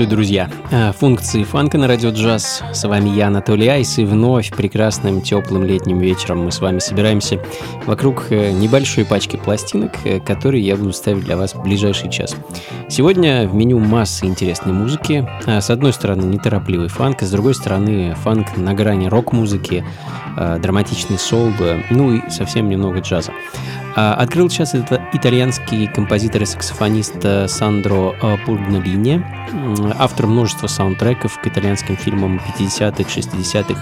Приветствую, друзья! А, функции фанка на радио джаз. С вами я, Анатолий Айс, и вновь прекрасным теплым летним вечером мы с вами собираемся вокруг э, небольшой пачки пластинок, э, которые я буду ставить для вас в ближайший час. Сегодня в меню масса интересной музыки. С одной стороны, неторопливый фанк, а с другой стороны, фанк на грани рок-музыки, драматичный сол, ну и совсем немного джаза. Открыл час это итальянский композитор и саксофонист Сандро Пургнолини, автор множества саундтреков к итальянским фильмам 50-х, 60-х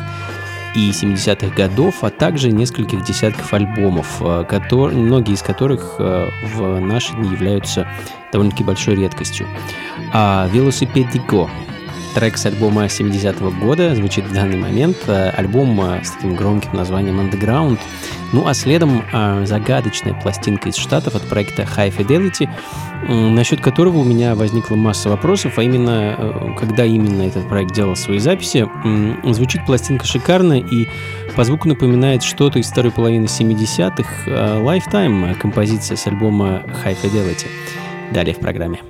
и 70-х годов, а также нескольких десятков альбомов, которые, многие из которых в наши дни являются довольно-таки большой редкостью. А «Велосипедиго» трек с альбома 70-го года звучит в данный момент. Э, альбом э, с таким громким названием Underground. Ну а следом э, загадочная пластинка из Штатов от проекта High Fidelity, насчет которого у меня возникла масса вопросов, а именно, когда именно этот проект делал свои записи. Звучит пластинка шикарно и по звуку напоминает что-то из второй половины 70-х. Lifetime, композиция с альбома High Fidelity. Далее в программе.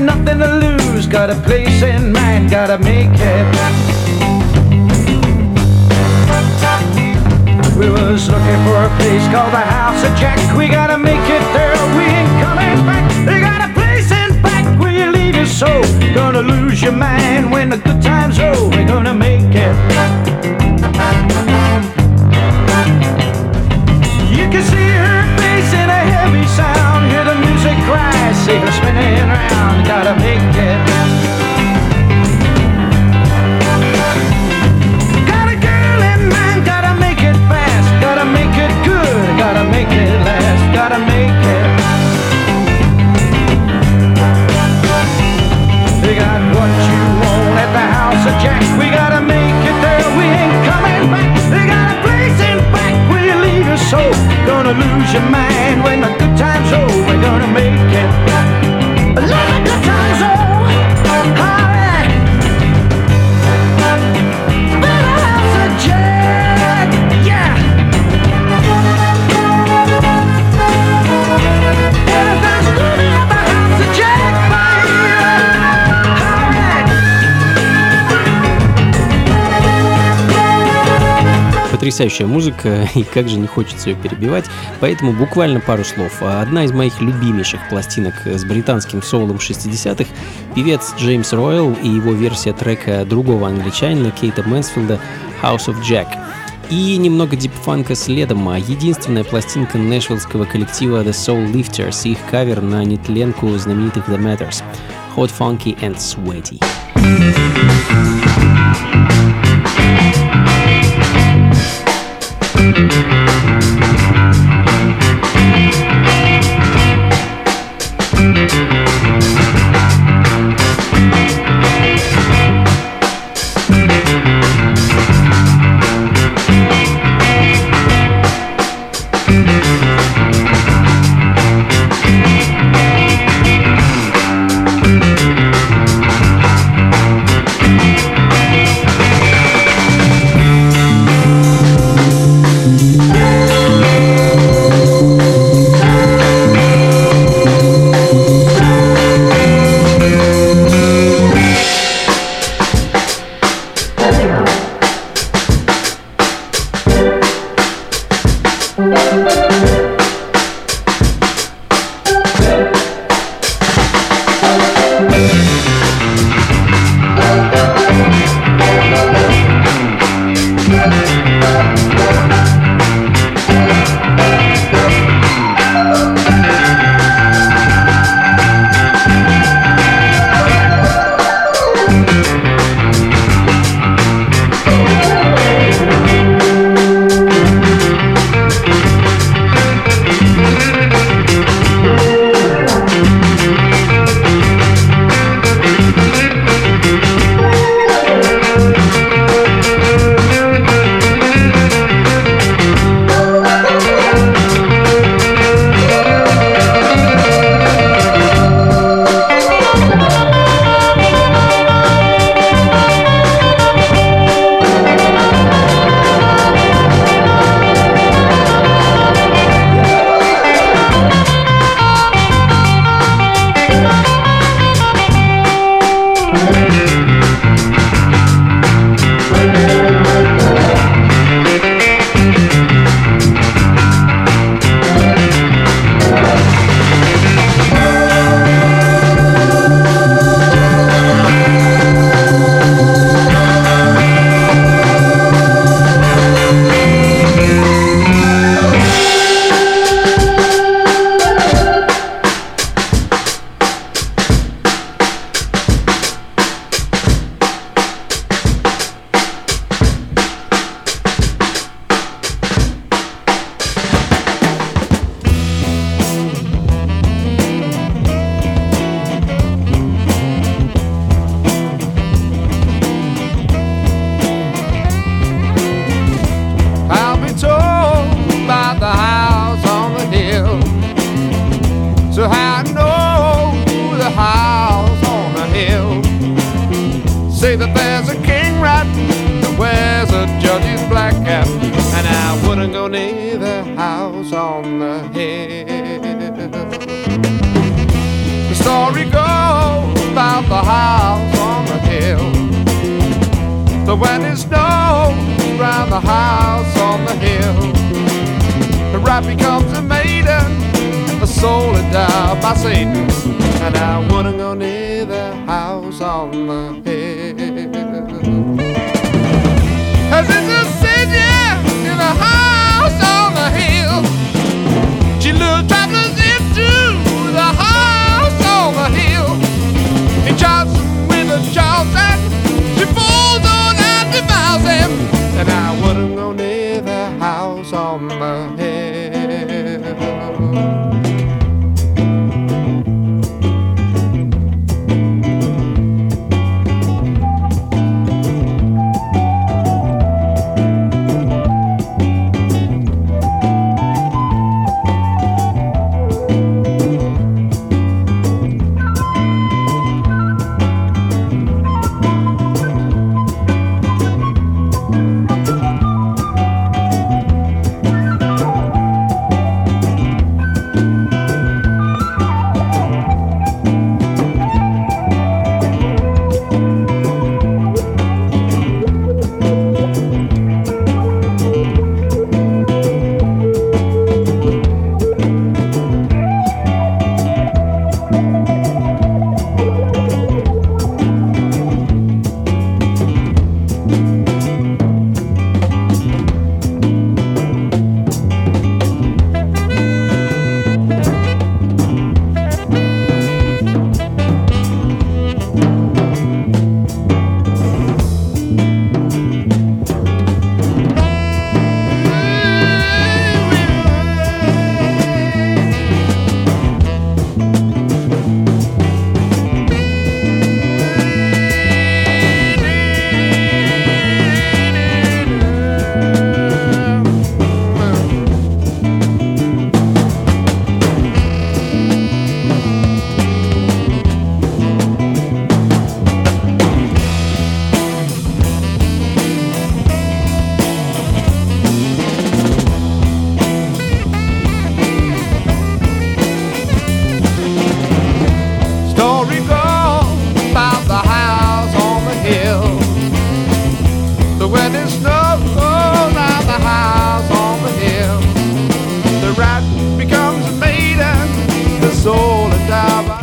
Nothing to lose, got a place in mind, gotta make it. We was looking for a place called the House of Jack. We gotta make it there, we ain't coming back. They got a place in back where you leave your soul. Gonna lose your mind when the good times roll. We're gonna make it. See her spinning around. Gotta make it. Got a girl in mind, gotta make it fast. Gotta make it good, gotta make it last. Gotta make it. They got what you want at the house of Jack. We gotta make it there, we ain't coming back. They got a place in back where you leave your soul. Gonna lose your mind when the good times roll. Потрясающая музыка, и как же не хочется ее перебивать, поэтому буквально пару слов. Одна из моих любимейших пластинок с британским соулом 60-х — певец Джеймс Ройл и его версия трека другого англичанина Кейта Мэнсфилда «House of Jack». И немного дипфанка следом, а единственная пластинка нэшвиллского коллектива The Soul Lifters и их кавер на нетленку знаменитых The Matters — Hot Funky and Sweaty.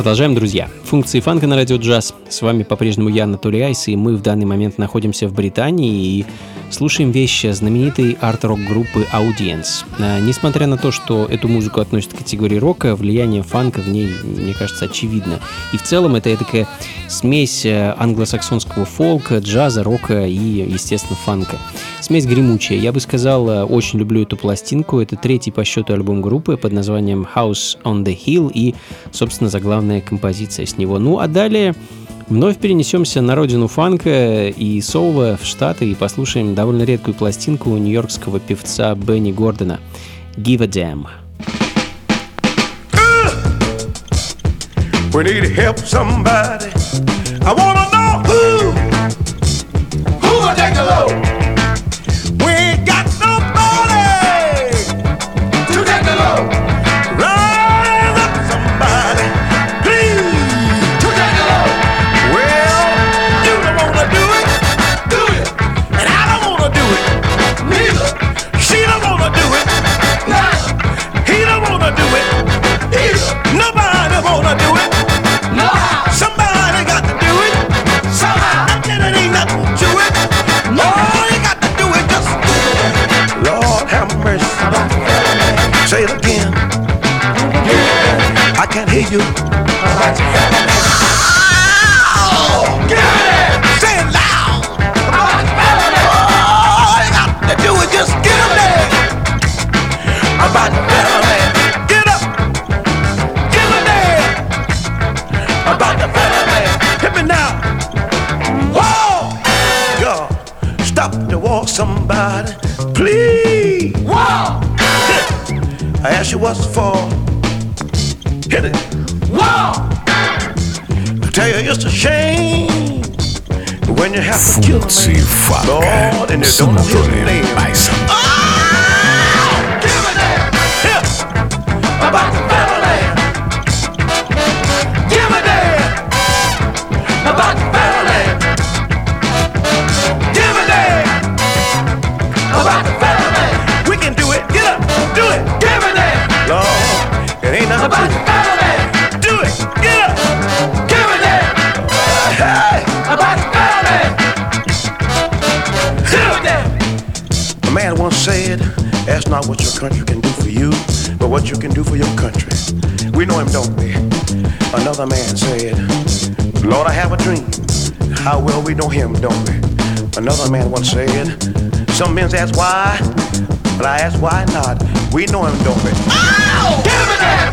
Продолжаем, друзья. Функции фанка на радио джаз. С вами по-прежнему я, Анатолий Айс, и мы в данный момент находимся в Британии и слушаем вещи знаменитой арт-рок группы Audience. А, Несмотря на то, что эту музыку относят к категории рока, влияние фанка в ней, мне кажется, очевидно. И в целом это такая смесь э, англосаксонского фолка, джаза, рока и, естественно, фанка. Смесь гремучая. Я бы сказал, э, очень люблю эту пластинку. Это третий по счету альбом группы под названием House on the Hill и, собственно, заглавная композиция с него. Ну, а далее вновь перенесемся на родину фанка и соула в Штаты и послушаем довольно редкую пластинку нью-йоркского певца Бенни Гордона «Give a Damn». We need help somebody. I wanna can't hear you. I can't hear you. just get up there. I'm about to battle man. Get up. Get there. I'm to battle man. Hit me now. Whoa. Y'all, stop the war, somebody. Please. Whoa. I asked you what's for hit it. Wow! I tell you, it's a shame when you have to kill a man. Lord, and they don't know his name. what your country can do for you, but what you can do for your country. We know him, don't we? Another man said, Lord, I have a dream. How well we know him, don't we? Another man once said, Some men ask why, but I ask why not. We know him, don't we? Oh! Give me that!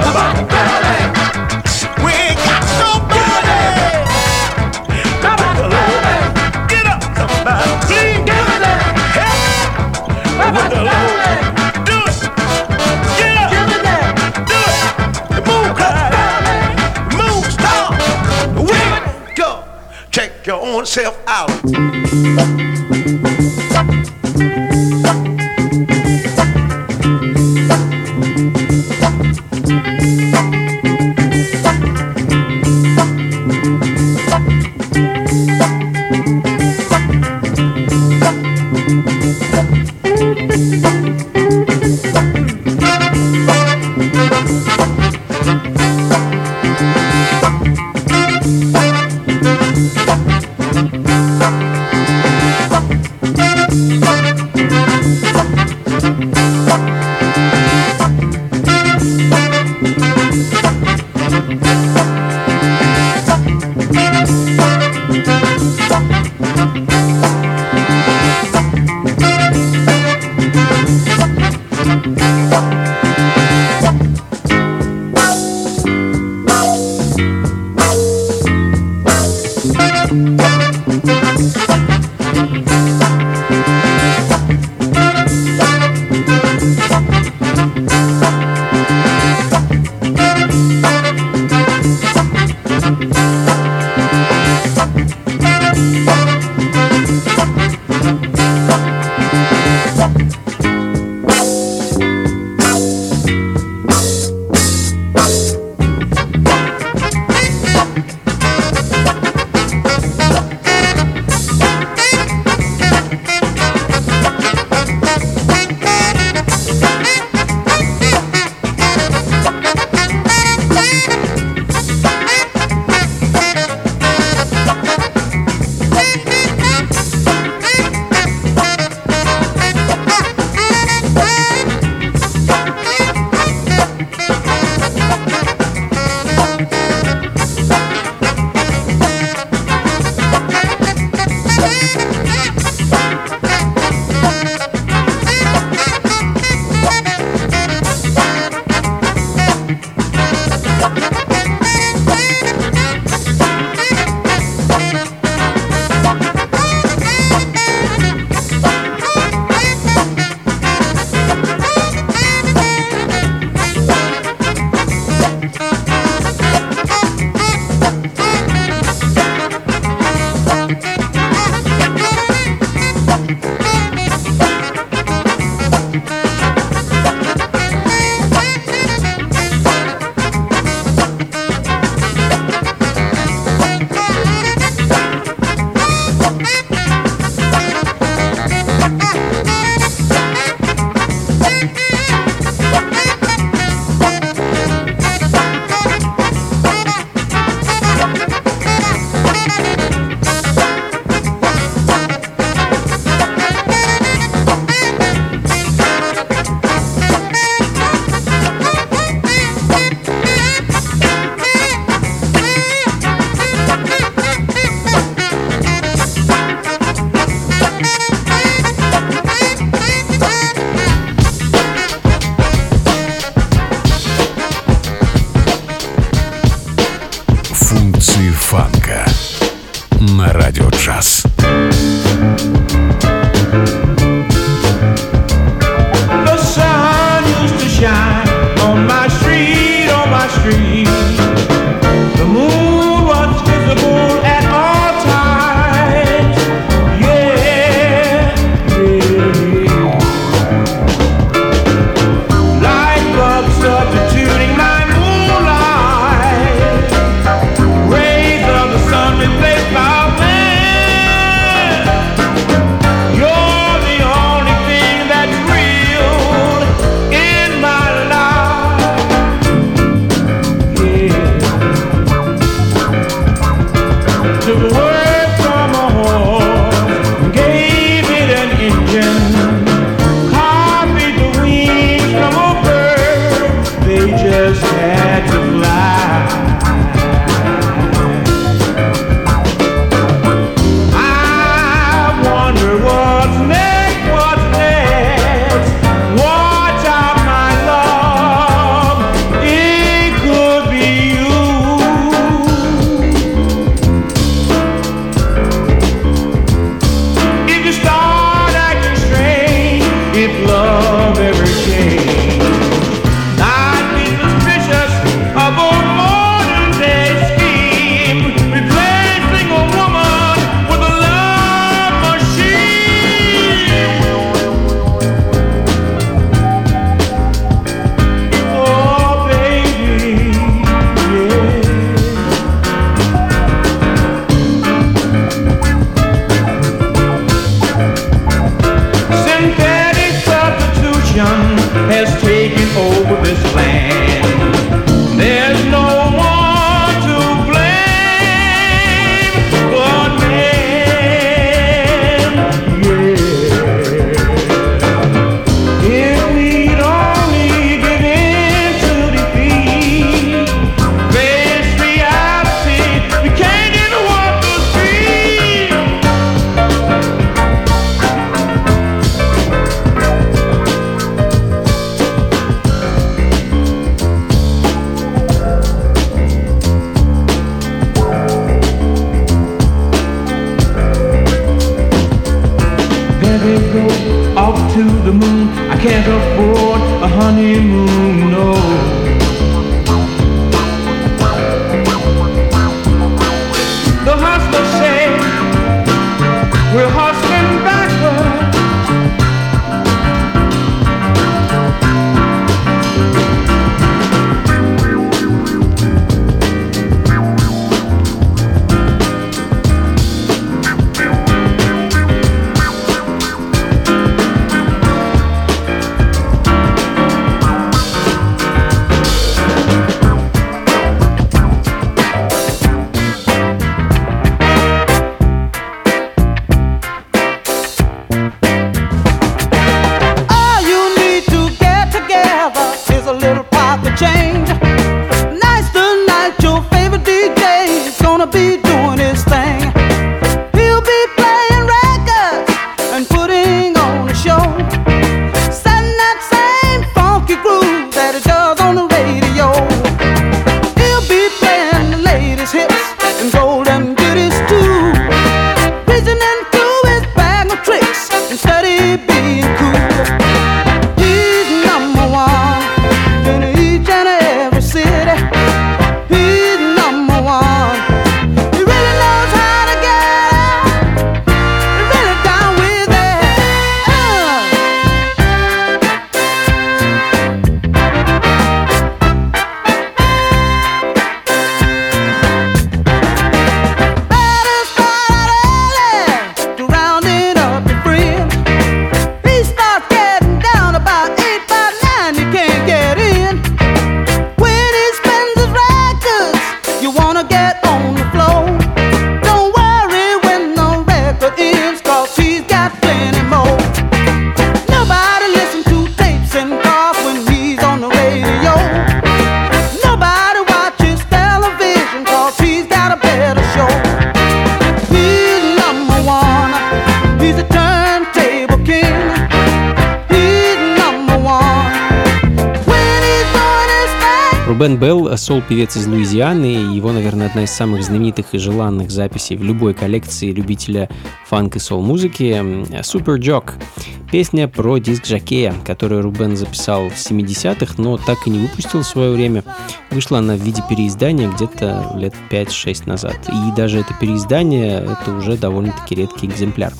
About the! yourself out. певец из Луизианы, его, наверное, одна из самых знаменитых и желанных записей в любой коллекции любителя фанк и сол-музыки — Super Jock. Песня про диск Жакея, которую Рубен записал в 70-х, но так и не выпустил в свое время. Вышла она в виде переиздания где-то лет 5-6 назад. И даже это переиздание — это уже довольно-таки редкий экземпляр.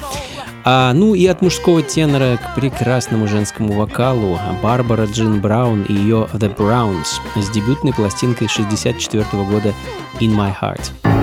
А, ну и от мужского тенора к прекрасному женскому вокалу Барбара Джин Браун и ее The Browns с дебютной пластинкой 1964 года In My Heart.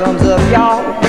Comes up, y'all.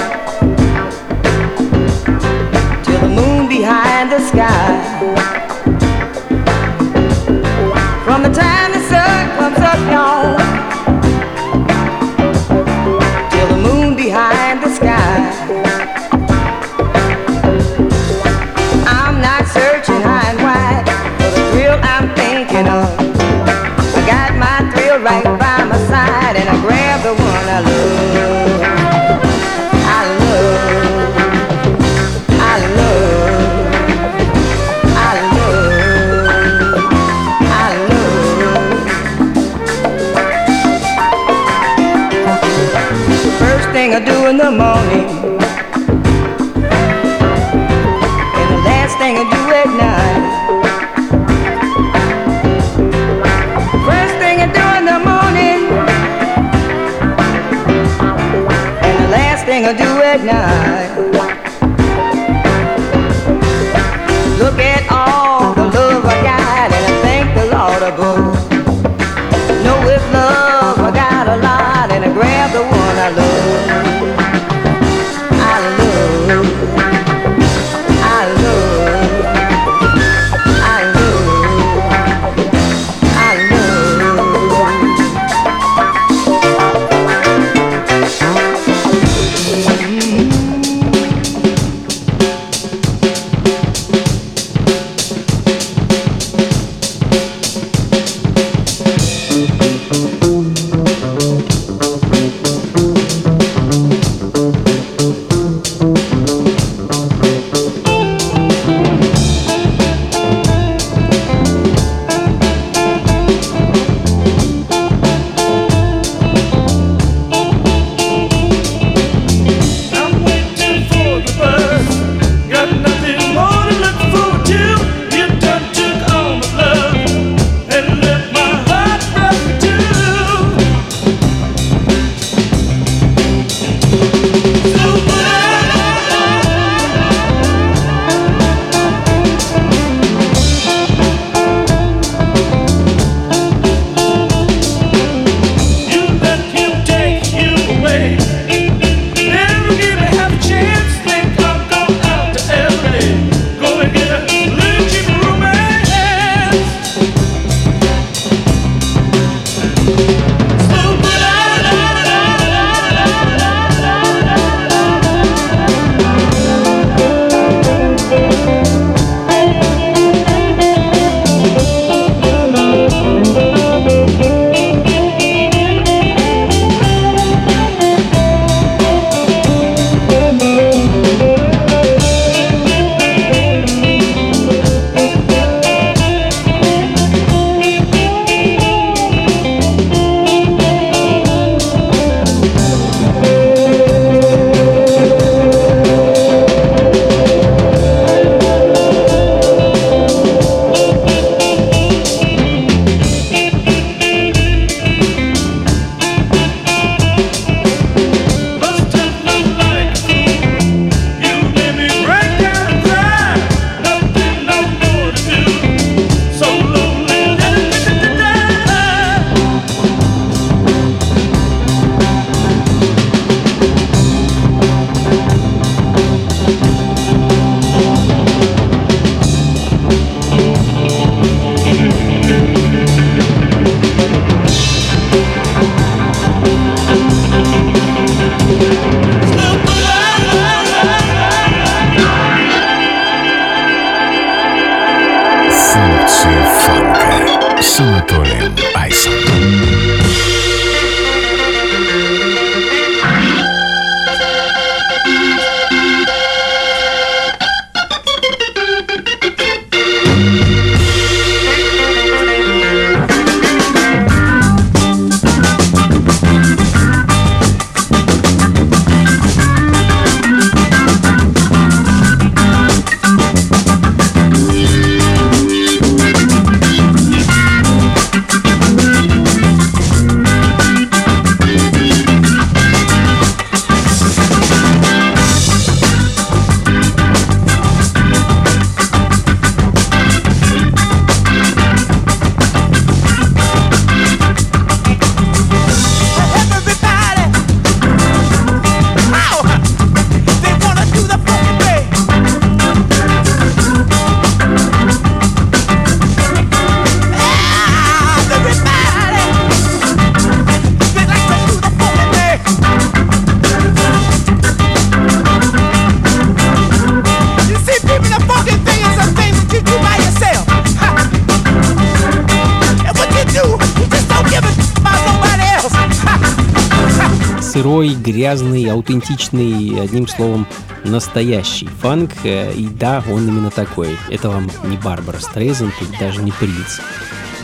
Грязный, аутентичный, одним словом, настоящий фанк. Э, и да, он именно такой. Это вам не Барбара Стрейзен, тут даже не Принц.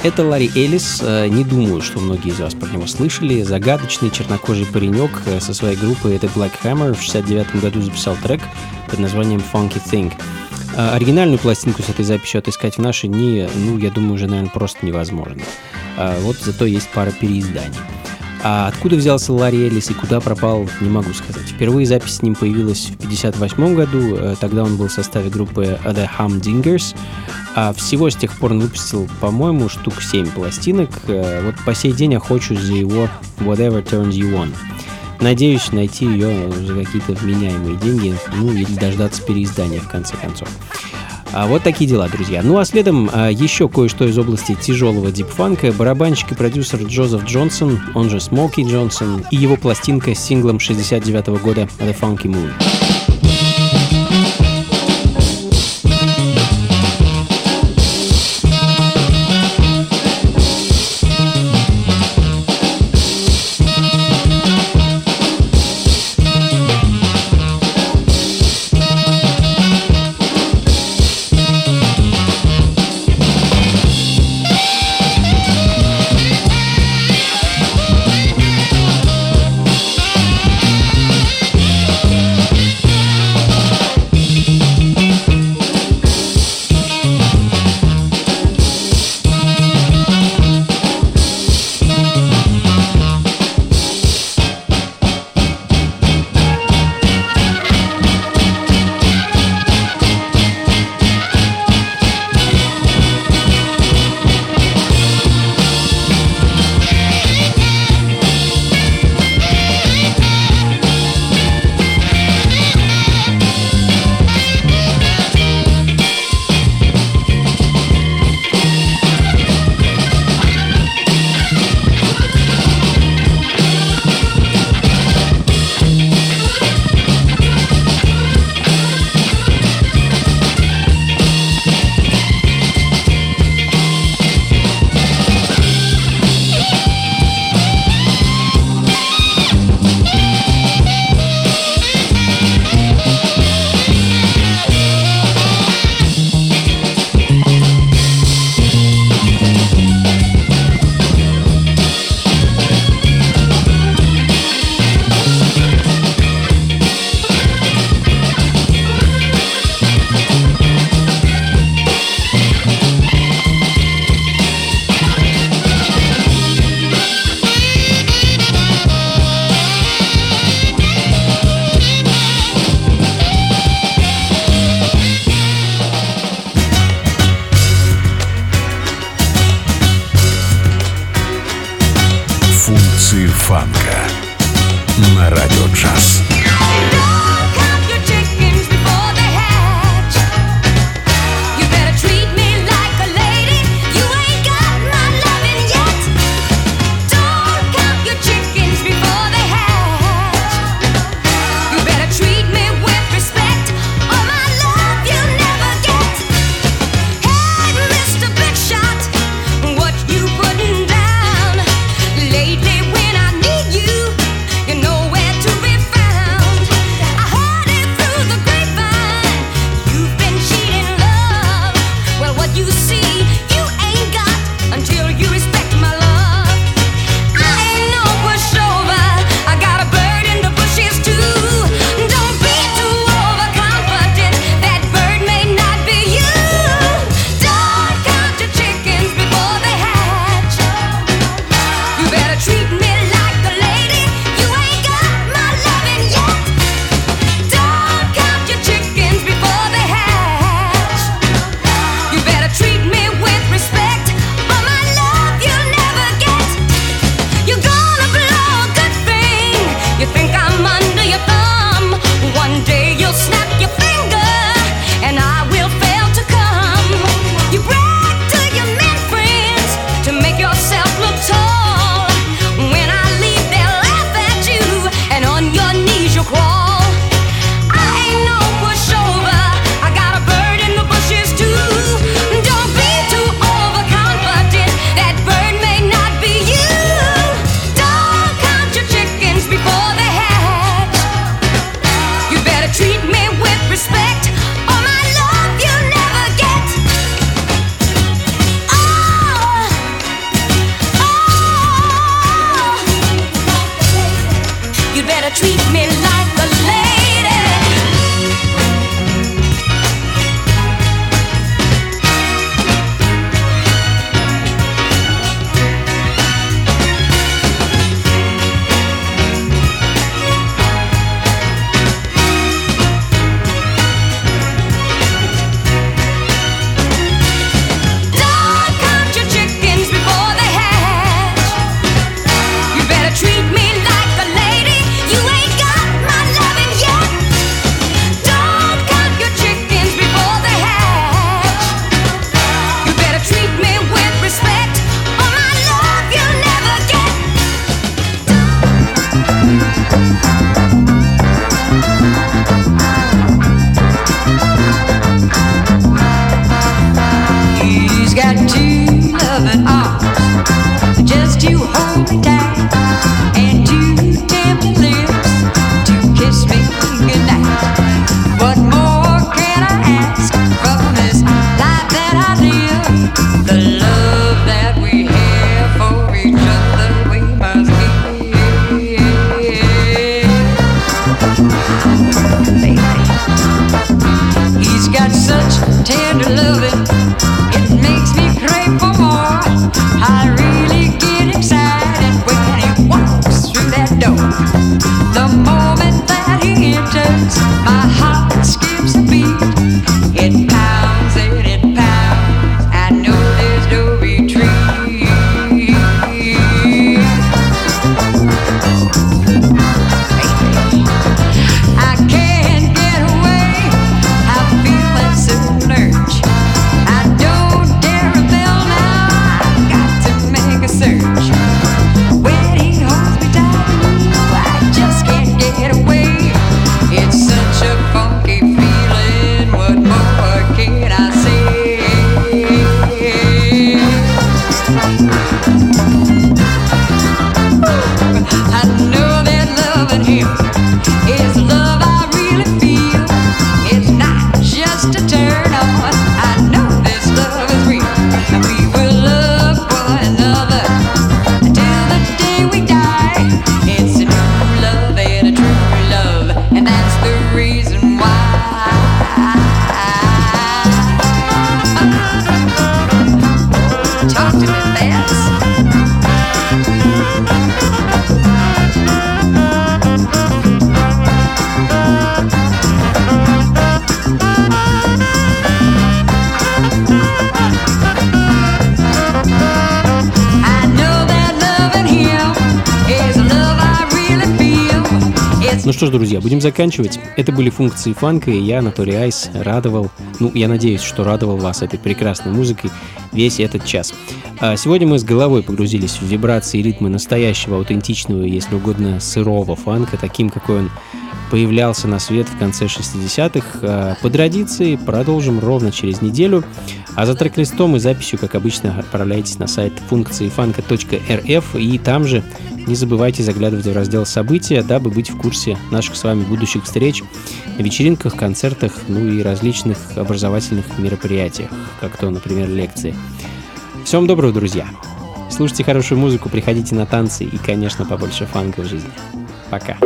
Это Ларри Элис. Э, не думаю, что многие из вас про него слышали. Загадочный чернокожий паренек э, со своей группой это Black Hammer в 69 году записал трек под названием Funky Thing. Оригинальную пластинку с этой записью отыскать в наши дни, ну, я думаю, уже, наверное, просто невозможно. Вот зато есть пара переизданий. А откуда взялся Ларри Эллис и куда пропал, не могу сказать. Впервые запись с ним появилась в 1958 году, э, тогда он был в составе группы The Humdingers, а всего с тех пор он выпустил, по-моему, штук 7 пластинок. Э, вот по сей день охочусь за его Whatever Turns You On. Надеюсь найти ее за какие-то вменяемые деньги, ну или дождаться переиздания в конце концов. А вот такие дела, друзья. Ну а следом а, еще кое-что из области тяжелого дипфанка. Барабанщик и продюсер Джозеф Джонсон, он же Смоки Джонсон, и его пластинка с синглом 69 -го года The Funky Moon. Что ж, друзья, будем заканчивать. Это были функции фанка, и я, Анатолий Айс, радовал, ну, я надеюсь, что радовал вас этой прекрасной музыкой весь этот час. А сегодня мы с головой погрузились в вибрации и ритмы настоящего, аутентичного, если угодно, сырого фанка, таким, какой он появлялся на свет в конце 60-х. А, по традиции продолжим ровно через неделю. А за трек-листом и записью, как обычно, отправляйтесь на сайт функции фанка.рф и там же не забывайте заглядывать в раздел «События», дабы быть в курсе наших с вами будущих встреч, вечеринках, концертах, ну и различных образовательных мероприятиях, как то, например, лекции. Всем доброго, друзья! Слушайте хорошую музыку, приходите на танцы и, конечно, побольше фанка в жизни. Пока.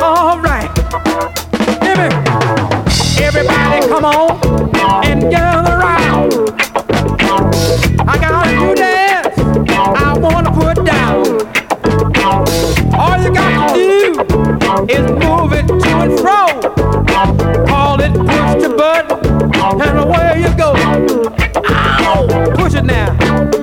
All right. Every, everybody come on and gather around. I got a new dance I wanna put down. All you got to do is move it to and fro. Call it push the button and away you go. Ow! Push it now.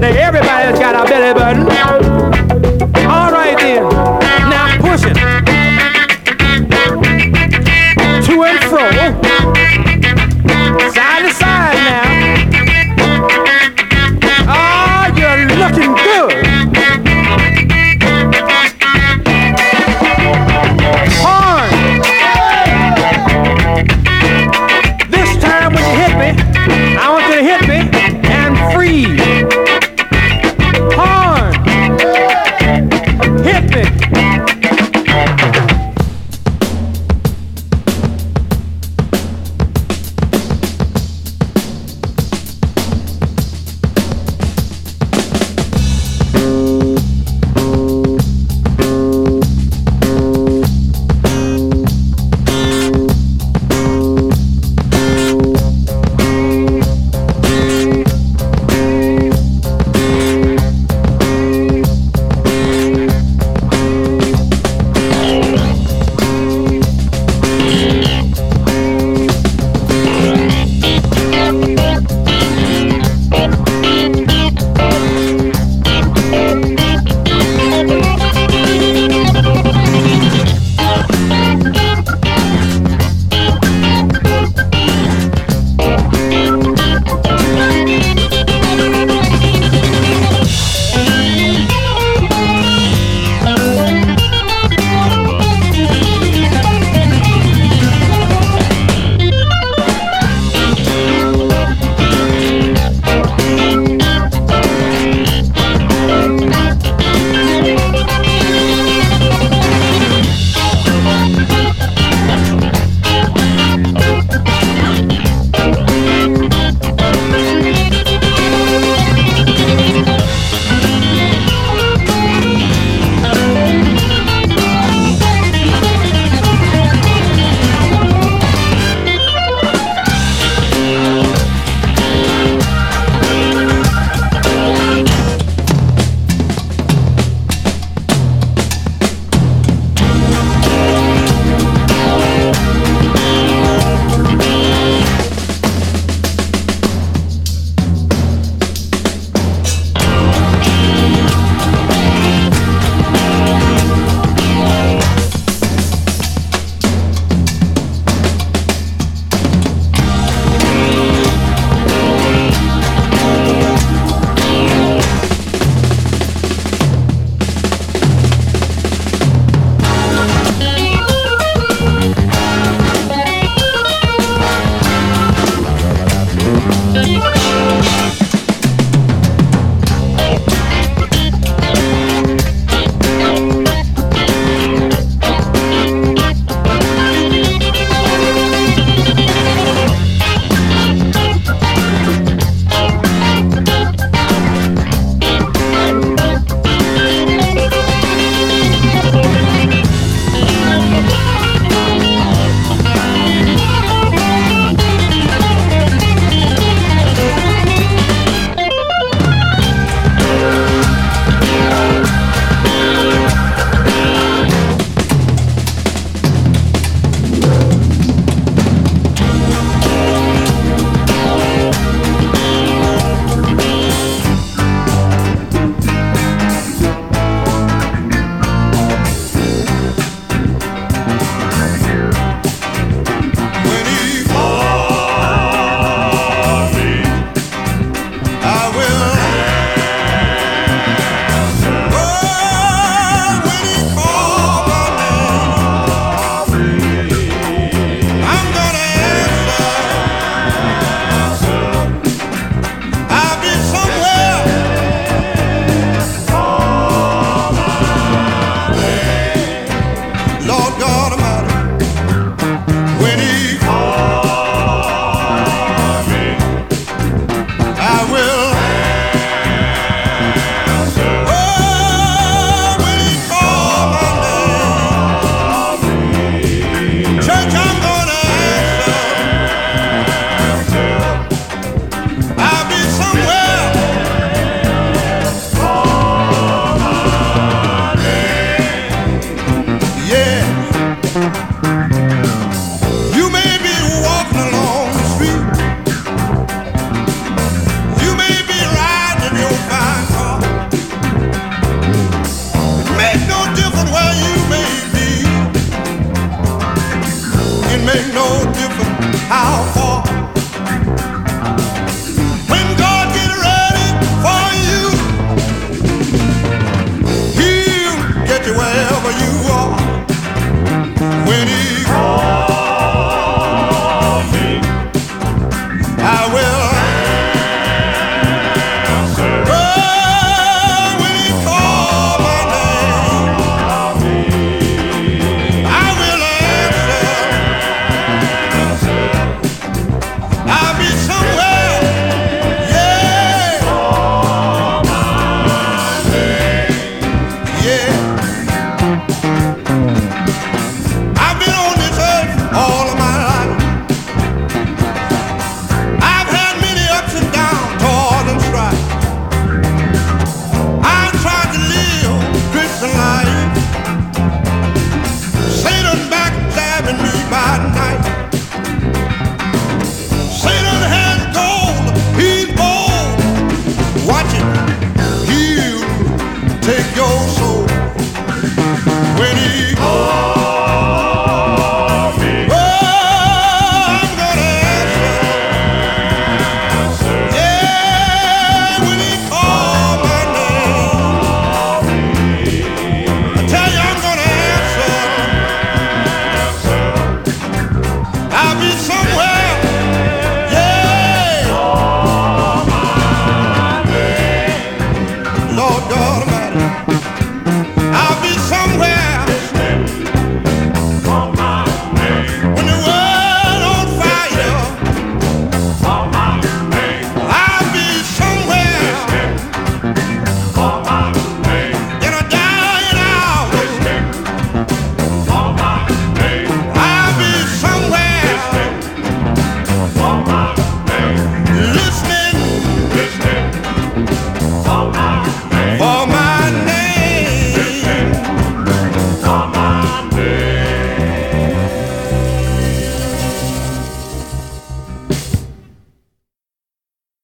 Now everybody's got a belly button.